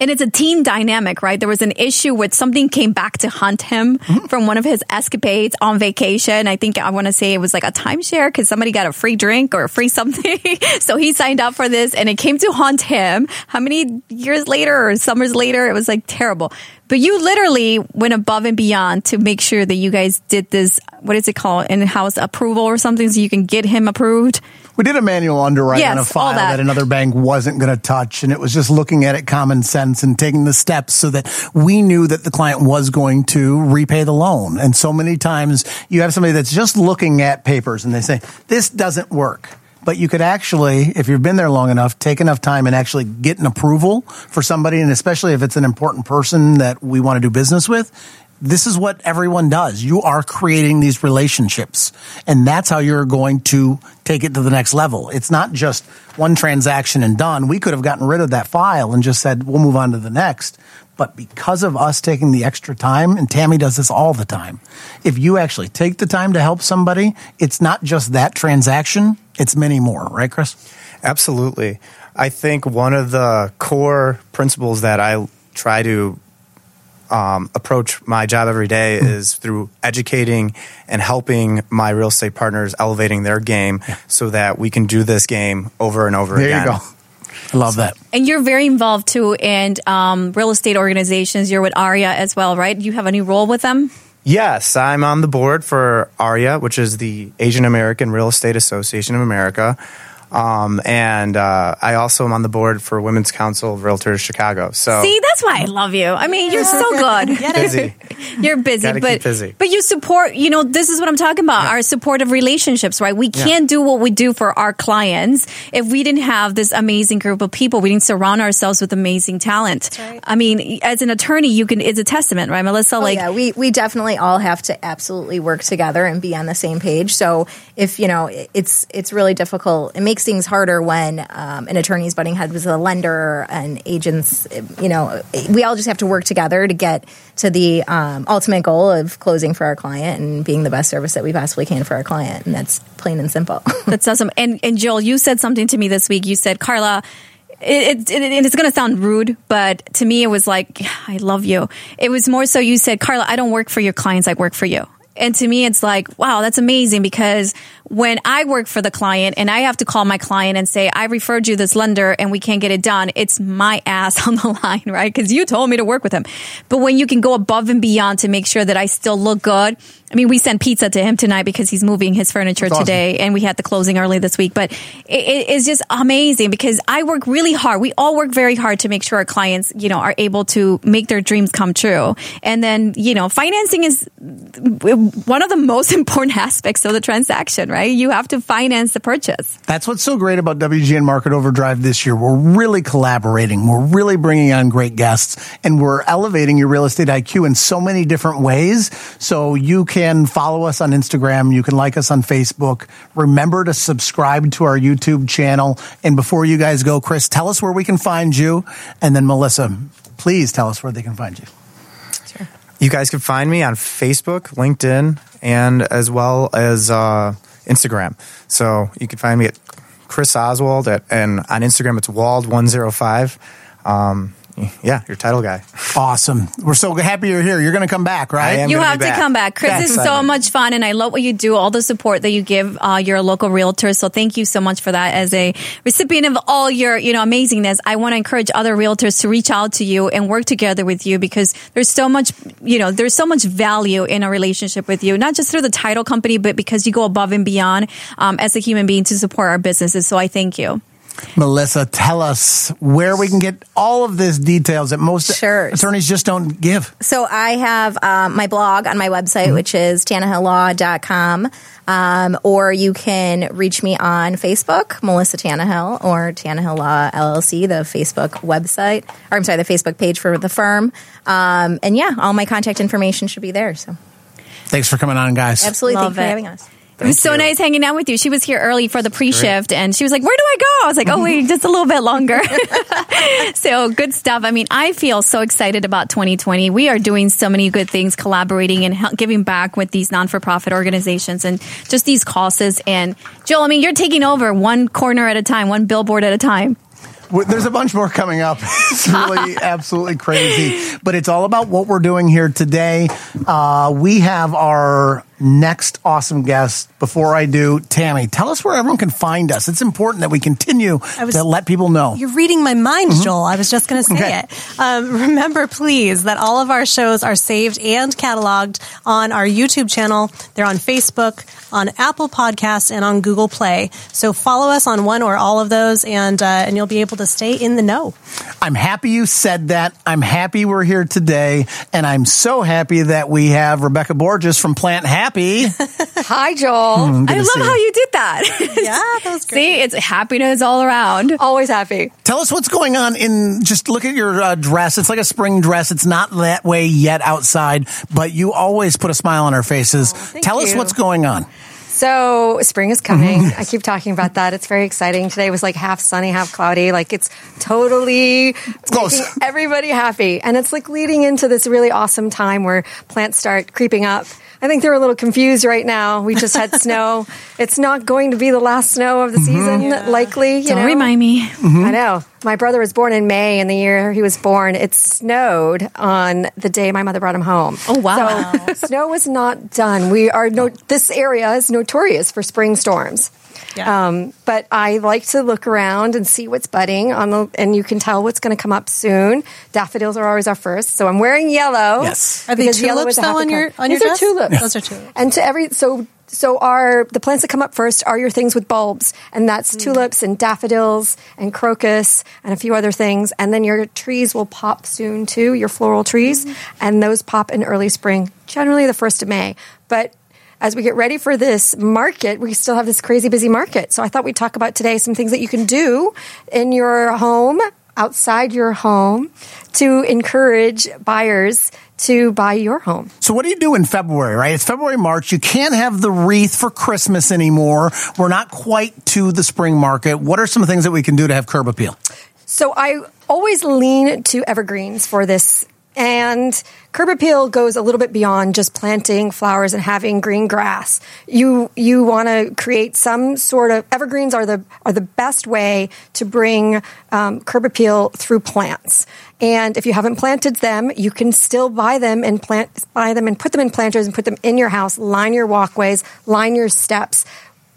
and it's a team dynamic, right? There was an issue with something came back to hunt him mm-hmm. from one of his escapades on vacation. I think I want to say it was like a timeshare because somebody got a free drink or a free something. so he signed up for this and it came to haunt him. How many years later or summers later? It was like terrible. But you literally went above and beyond to make sure that you guys did this, what is it called, in-house approval or something so you can get him approved? We did a manual underwrite yes, on a file that. that. another bank wasn't going to touch. And it was just looking at it common sense and taking the steps so that we knew that the client was going to repay the loan. And so many times you have somebody that's just looking at papers and they say, this doesn't work but you could actually, if you've been there long enough, take enough time and actually get an approval for somebody, and especially if it's an important person that we want to do business with, this is what everyone does. You are creating these relationships and that's how you're going to take it to the next level. It's not just one transaction and done. We could have gotten rid of that file and just said, we'll move on to the next. But because of us taking the extra time, and Tammy does this all the time, if you actually take the time to help somebody, it's not just that transaction, it's many more, right, Chris? Absolutely. I think one of the core principles that I try to um, approach my job every day mm. is through educating and helping my real estate partners elevating their game so that we can do this game over and over there again. There you go. I love that. And you're very involved too in um, real estate organizations. You're with AREAA as well, right? You have any role with them? Yes, I'm on the board for AREAA, which is the Asian American Real Estate Association of America. Um, and uh, I also am on the board for Women's Council of Realtors Chicago. So see, that's why I love you. I mean, you're so good. busy. you're busy, Gotta but busy. but you support. You know, this is what I'm talking about. Yeah. Our supportive relationships, right? We can't yeah. do what we do for our clients if we didn't have this amazing group of people. We didn't surround ourselves with amazing talent. Right. I mean, as an attorney, you can. It's a testament, right, Melissa? Oh, like, yeah, we we definitely all have to absolutely work together and be on the same page. So if you know, it's it's really difficult. It makes makes things harder when um, an attorney's butting heads with a lender and agents. You know, we all just have to work together to get to the um, ultimate goal of closing for our client and being the best service that we possibly can for our client, and that's plain and simple. that's awesome. And and Joel, you said something to me this week. You said, Carla. It, it, it, it's going to sound rude, but to me, it was like, I love you. It was more so you said, Carla, I don't work for your clients, I work for you. And to me, it's like, wow, that's amazing because when I work for the client and I have to call my client and say, I referred you this lender and we can't get it done, it's my ass on the line, right? Because you told me to work with him. But when you can go above and beyond to make sure that I still look good, I mean, we sent pizza to him tonight because he's moving his furniture awesome. today and we had the closing early this week. But it, it's just amazing because I work really hard. We all work very hard to make sure our clients, you know, are able to make their dreams come true. And then, you know, financing is one of the most important aspects of the transaction, right? right? You have to finance the purchase. That's what's so great about WGN Market Overdrive this year. We're really collaborating. We're really bringing on great guests and we're elevating your real estate IQ in so many different ways. So you can follow us on Instagram. You can like us on Facebook. Remember to subscribe to our YouTube channel. And before you guys go, Chris, tell us where we can find you. And then Melissa, please tell us where they can find you. Sure. You guys can find me on Facebook, LinkedIn, and as well as uh, Instagram. So you can find me at Chris Oswald at, and on Instagram it's Wald105. Um, yeah, your title guy. Awesome. We're so happy you're here. You're going to come back, right? I am You have be to back. come back. Chris That's is so much fun, and I love what you do, all the support that you give uh, your local realtors. So thank you so much for that. As a recipient of all your, you know, amazingness, I want to encourage other realtors to reach out to you and work together with you because there's so much, you know, there's so much value in a relationship with you, not just through the title company, but because you go above and beyond um, as a human being to support our businesses. So I thank you. Melissa, tell us where we can get all of this details that most Sure. attorneys just don't give. So I have um, my blog on my website, which is tannehilllaw.com. Um, or you can reach me on Facebook, Melissa Tannehill, or Tannehill Law LLC, the Facebook website, or I'm sorry, the Facebook page for the firm. Um, and yeah, all my contact information should be there. So Thanks for coming on, guys. absolutely, Love thank you for having us. It was so nice hanging out with you. She was here early for the pre-shift and she was like, where do I go? I was like, oh, wait, just a little bit longer. so good stuff. I mean, I feel so excited about 2020. We are doing so many good things, collaborating and hel- giving back with these non-for-profit organizations and just these causes. And Joel, I mean, you're taking over one corner at a time, one billboard at a time. There's a bunch more coming up. It's really absolutely crazy. But it's all about what we're doing here today. Uh, we have our next awesome guest. Before I do, Tammy, tell us where everyone can find us. It's important that we continue was- to let people know. You're reading my mind, Joel. I was just going to say Okay. it. Um, remember, please, that all of our shows are saved and cataloged on our YouTube channel. They're on Facebook, on Apple Podcasts, and on Google Play. So follow us on one or all of those, and uh, and you'll be able to stay in the know. I'm happy you said that. I'm happy we're here today. And I'm so happy that we have Rebecca Borges from Plant Happy. Hi, Joel. Good I love how you. you did that. Yeah, that was great. See, it's happiness all around. Always happy. Tell us what's going on in just look at your uh, dress. It's like a spring dress. It's not that way yet outside, but you always put a smile on our faces. thank Tell us what's going on. So spring is coming. Mm-hmm. I keep talking about that. It's very exciting. Today was like half sunny, half cloudy. Like it's totally close. making everybody happy. And it's like leading into this really awesome time where plants start creeping up. I think they're a little confused right now. We just had snow. It's not going to be the last snow of the mm-hmm. season, likely. You Don't know? remind me. Mm-hmm. I know. My brother was born in May, and the year he was born, it snowed on the day my mother brought him home. Oh, wow. So snow was not done. We are no. This area is notorious for spring storms. Yeah. Um, but I like to look around and see what's budding on the, and you can tell what's going to come up soon. Daffodils are always our first, so I'm wearing yellow. Yes. Are they tulips though on your color. on your These are dress? tulips. Those are tulips. And to every so so our the plants that come up first are your things with bulbs, and that's mm. tulips and daffodils and crocus and a few other things. And then your trees will pop soon too, your floral trees, mm-hmm. and those pop in early spring, generally the first of May. But as we get ready for this market, we still have this crazy busy market. So I thought we'd talk about today some things that you can do in your home, outside your home, to encourage buyers to buy your home. So what do you do in February, right? It's February, March. You can't have the wreath for Christmas anymore. We're not quite to the spring market. What are some things that we can do to have curb appeal? So I always lean to evergreens for this. And curb appeal goes a little bit beyond just planting flowers and having green grass. You you want to create some sort of evergreens are the are the best way to bring um, curb appeal through plants. And if you haven't planted them, you can still buy them and plant buy them and put them in planters and put them in your house. Line your walkways, line your steps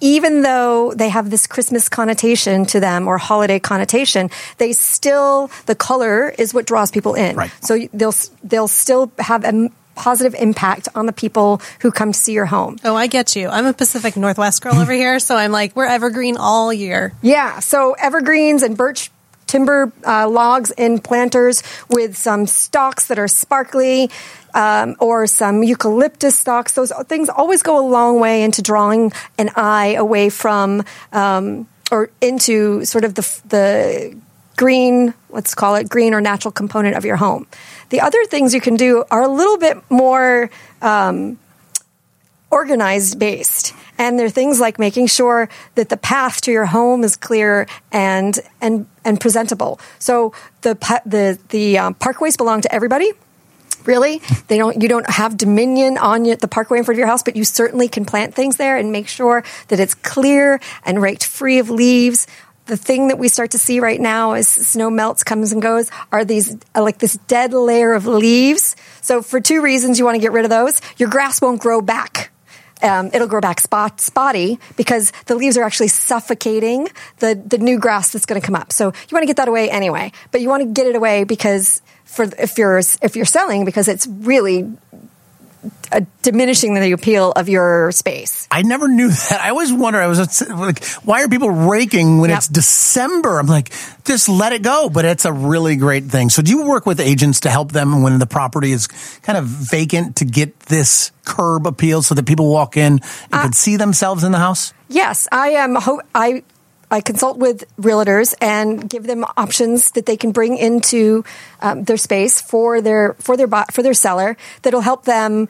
even though they have this Christmas connotation to them or holiday connotation, they still the color is what draws people in. Right. So they'll they'll still have a positive impact on the people who come to see your home. Oh, I get you. I'm a Pacific Northwest girl over here, so I'm like, we're evergreen all year. Yeah. So evergreens and birch timber uh, logs in planters with some stalks that are sparkly. Um, or some eucalyptus stalks. Those things always go a long way into drawing an eye away from um, or into sort of the, the green, let's call it green or natural component of your home. The other things you can do are a little bit more um, organized based. And there are things like making sure that the path to your home is clear and and and presentable. So the the the um, parkways belong to everybody. Really, they don't. You don't have dominion on the parkway in front of your house, but you certainly can plant things there and make sure that it's clear and raked free of leaves. the thing that we start to see right now as snow melts, comes and goes, are these uh, like this dead layer of leaves. So for two reasons, you want to get rid of those. Your grass won't grow back. Um, it'll grow back spot, spotty because the leaves are actually suffocating the, the new grass that's going to come up. So you want to get that away anyway, but you want to get it away because for if you're if you're selling because it's really uh, diminishing the appeal of your space. I never knew that. I always wonder. I was like, why are people raking when Yep. it's December? I'm like, just let it go. But it's a really great thing. So, do you work with agents to help them when the property is kind of vacant to get this curb appeal so that people walk in and can see themselves in the house? Yes, I am. Ho- I I consult with realtors and give them options that they can bring into um, their space for their for their for their seller that'll help them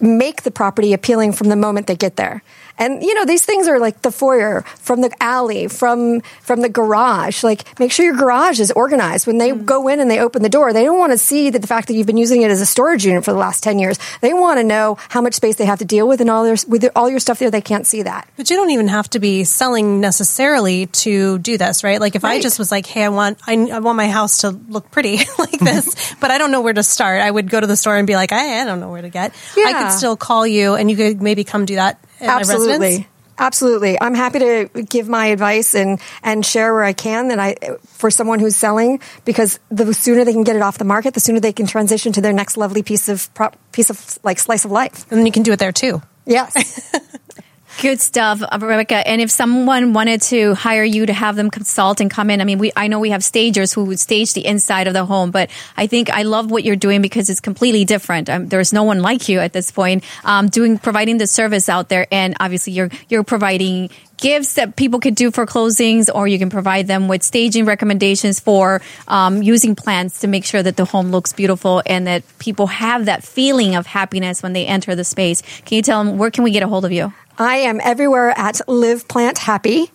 make the property appealing from the moment they get there. And you know these things are like the foyer, from the alley, from from the garage. Like make sure your garage is organized. When they mm. go in and they open the door, they don't want to see that the fact that you've been using it as a storage unit for the last ten years. They want to know how much space they have to deal with and all their with all your stuff there. They can't see that. But you don't even have to be selling necessarily to do this, right? Like if I just was like, "Hey, I want I, I want my house to look pretty like this," but I don't know where to start. I would go to the store and be like, "I, I don't know where to get." I could still call you, and you could maybe come do that at my residence. Absolutely. Absolutely. I'm happy to give my advice and, and share where I can that I, for someone who's selling, because the sooner they can get it off the market, the sooner they can transition to their next lovely piece of, piece of like slice of life. and then you can do it there too. Yes. Good stuff, Rebecca. And if someone wanted to hire you to have them consult and come in, I mean, we I know we have stagers who would stage the inside of the home, but I think I love what you're doing because it's completely different. Um, there's no one like you at this point, um, doing providing the service out there, and obviously you're you're providing gifts that people could do for closings, or you can provide them with staging recommendations for um, using plants to make sure that the home looks beautiful and that people have that feeling of happiness when they enter the space. Can you tell them where can we get a hold of you? I am everywhere at Live Plant Happy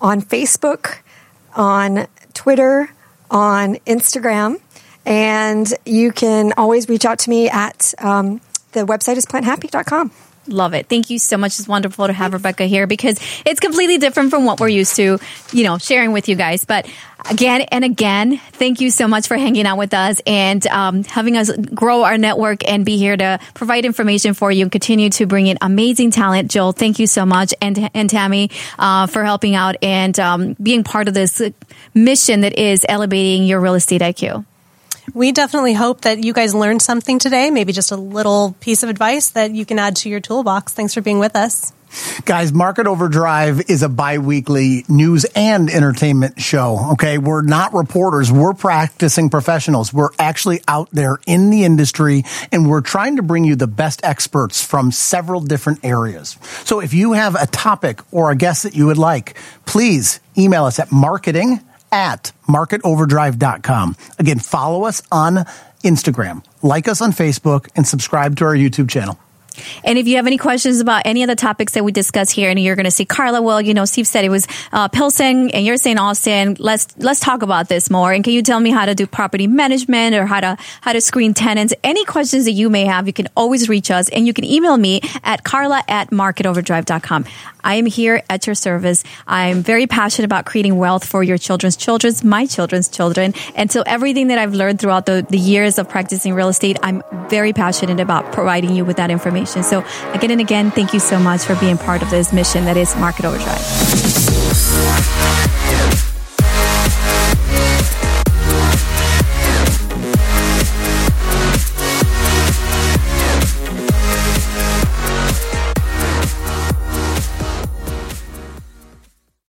on Facebook, on Twitter, on Instagram, and you can always reach out to me at um, the website is planthappy.com. Love it. Thank you so much. It's wonderful to have Rebecca here because it's completely different from what we're used to, you know, sharing with you guys. But again and again, thank you so much for hanging out with us and um, having us grow our network and be here to provide information for you and continue to bring in amazing talent. Joel, thank you so much. And, and Tammy, uh, for helping out and um, being part of this mission that is elevating your real estate IQ. We definitely hope that you guys learned something today, maybe just a little piece of advice that you can add to your toolbox. Thanks for being with us. Guys, Market Overdrive is a bi-weekly news and entertainment show. Okay. We're not reporters. We're practicing professionals. We're actually out there in the industry and we're trying to bring you the best experts from several different areas. So if you have a topic or a guest that you would like, please email us at marketing at marketoverdrive.com. Again, follow us on Instagram, like us on Facebook, and subscribe to our YouTube channel. And if you have any questions about any of the topics that we discuss here, and you're going to see Carla, well, you know, Steve said it was uh, Pilsen, and you're saying Austin. Let's let's talk about this more. And can you tell me how to do property management or how to how to screen tenants? Any questions that you may have, you can always reach us, and you can email me at carla at marketoverdrive.com. I am here at your service. I'm very passionate about creating wealth for your children's children's, my children's children. And so everything that I've learned throughout the, the years of practicing real estate, I'm very passionate about providing you with that information. So again and again, thank you so much for being part of this mission that is Market Overdrive.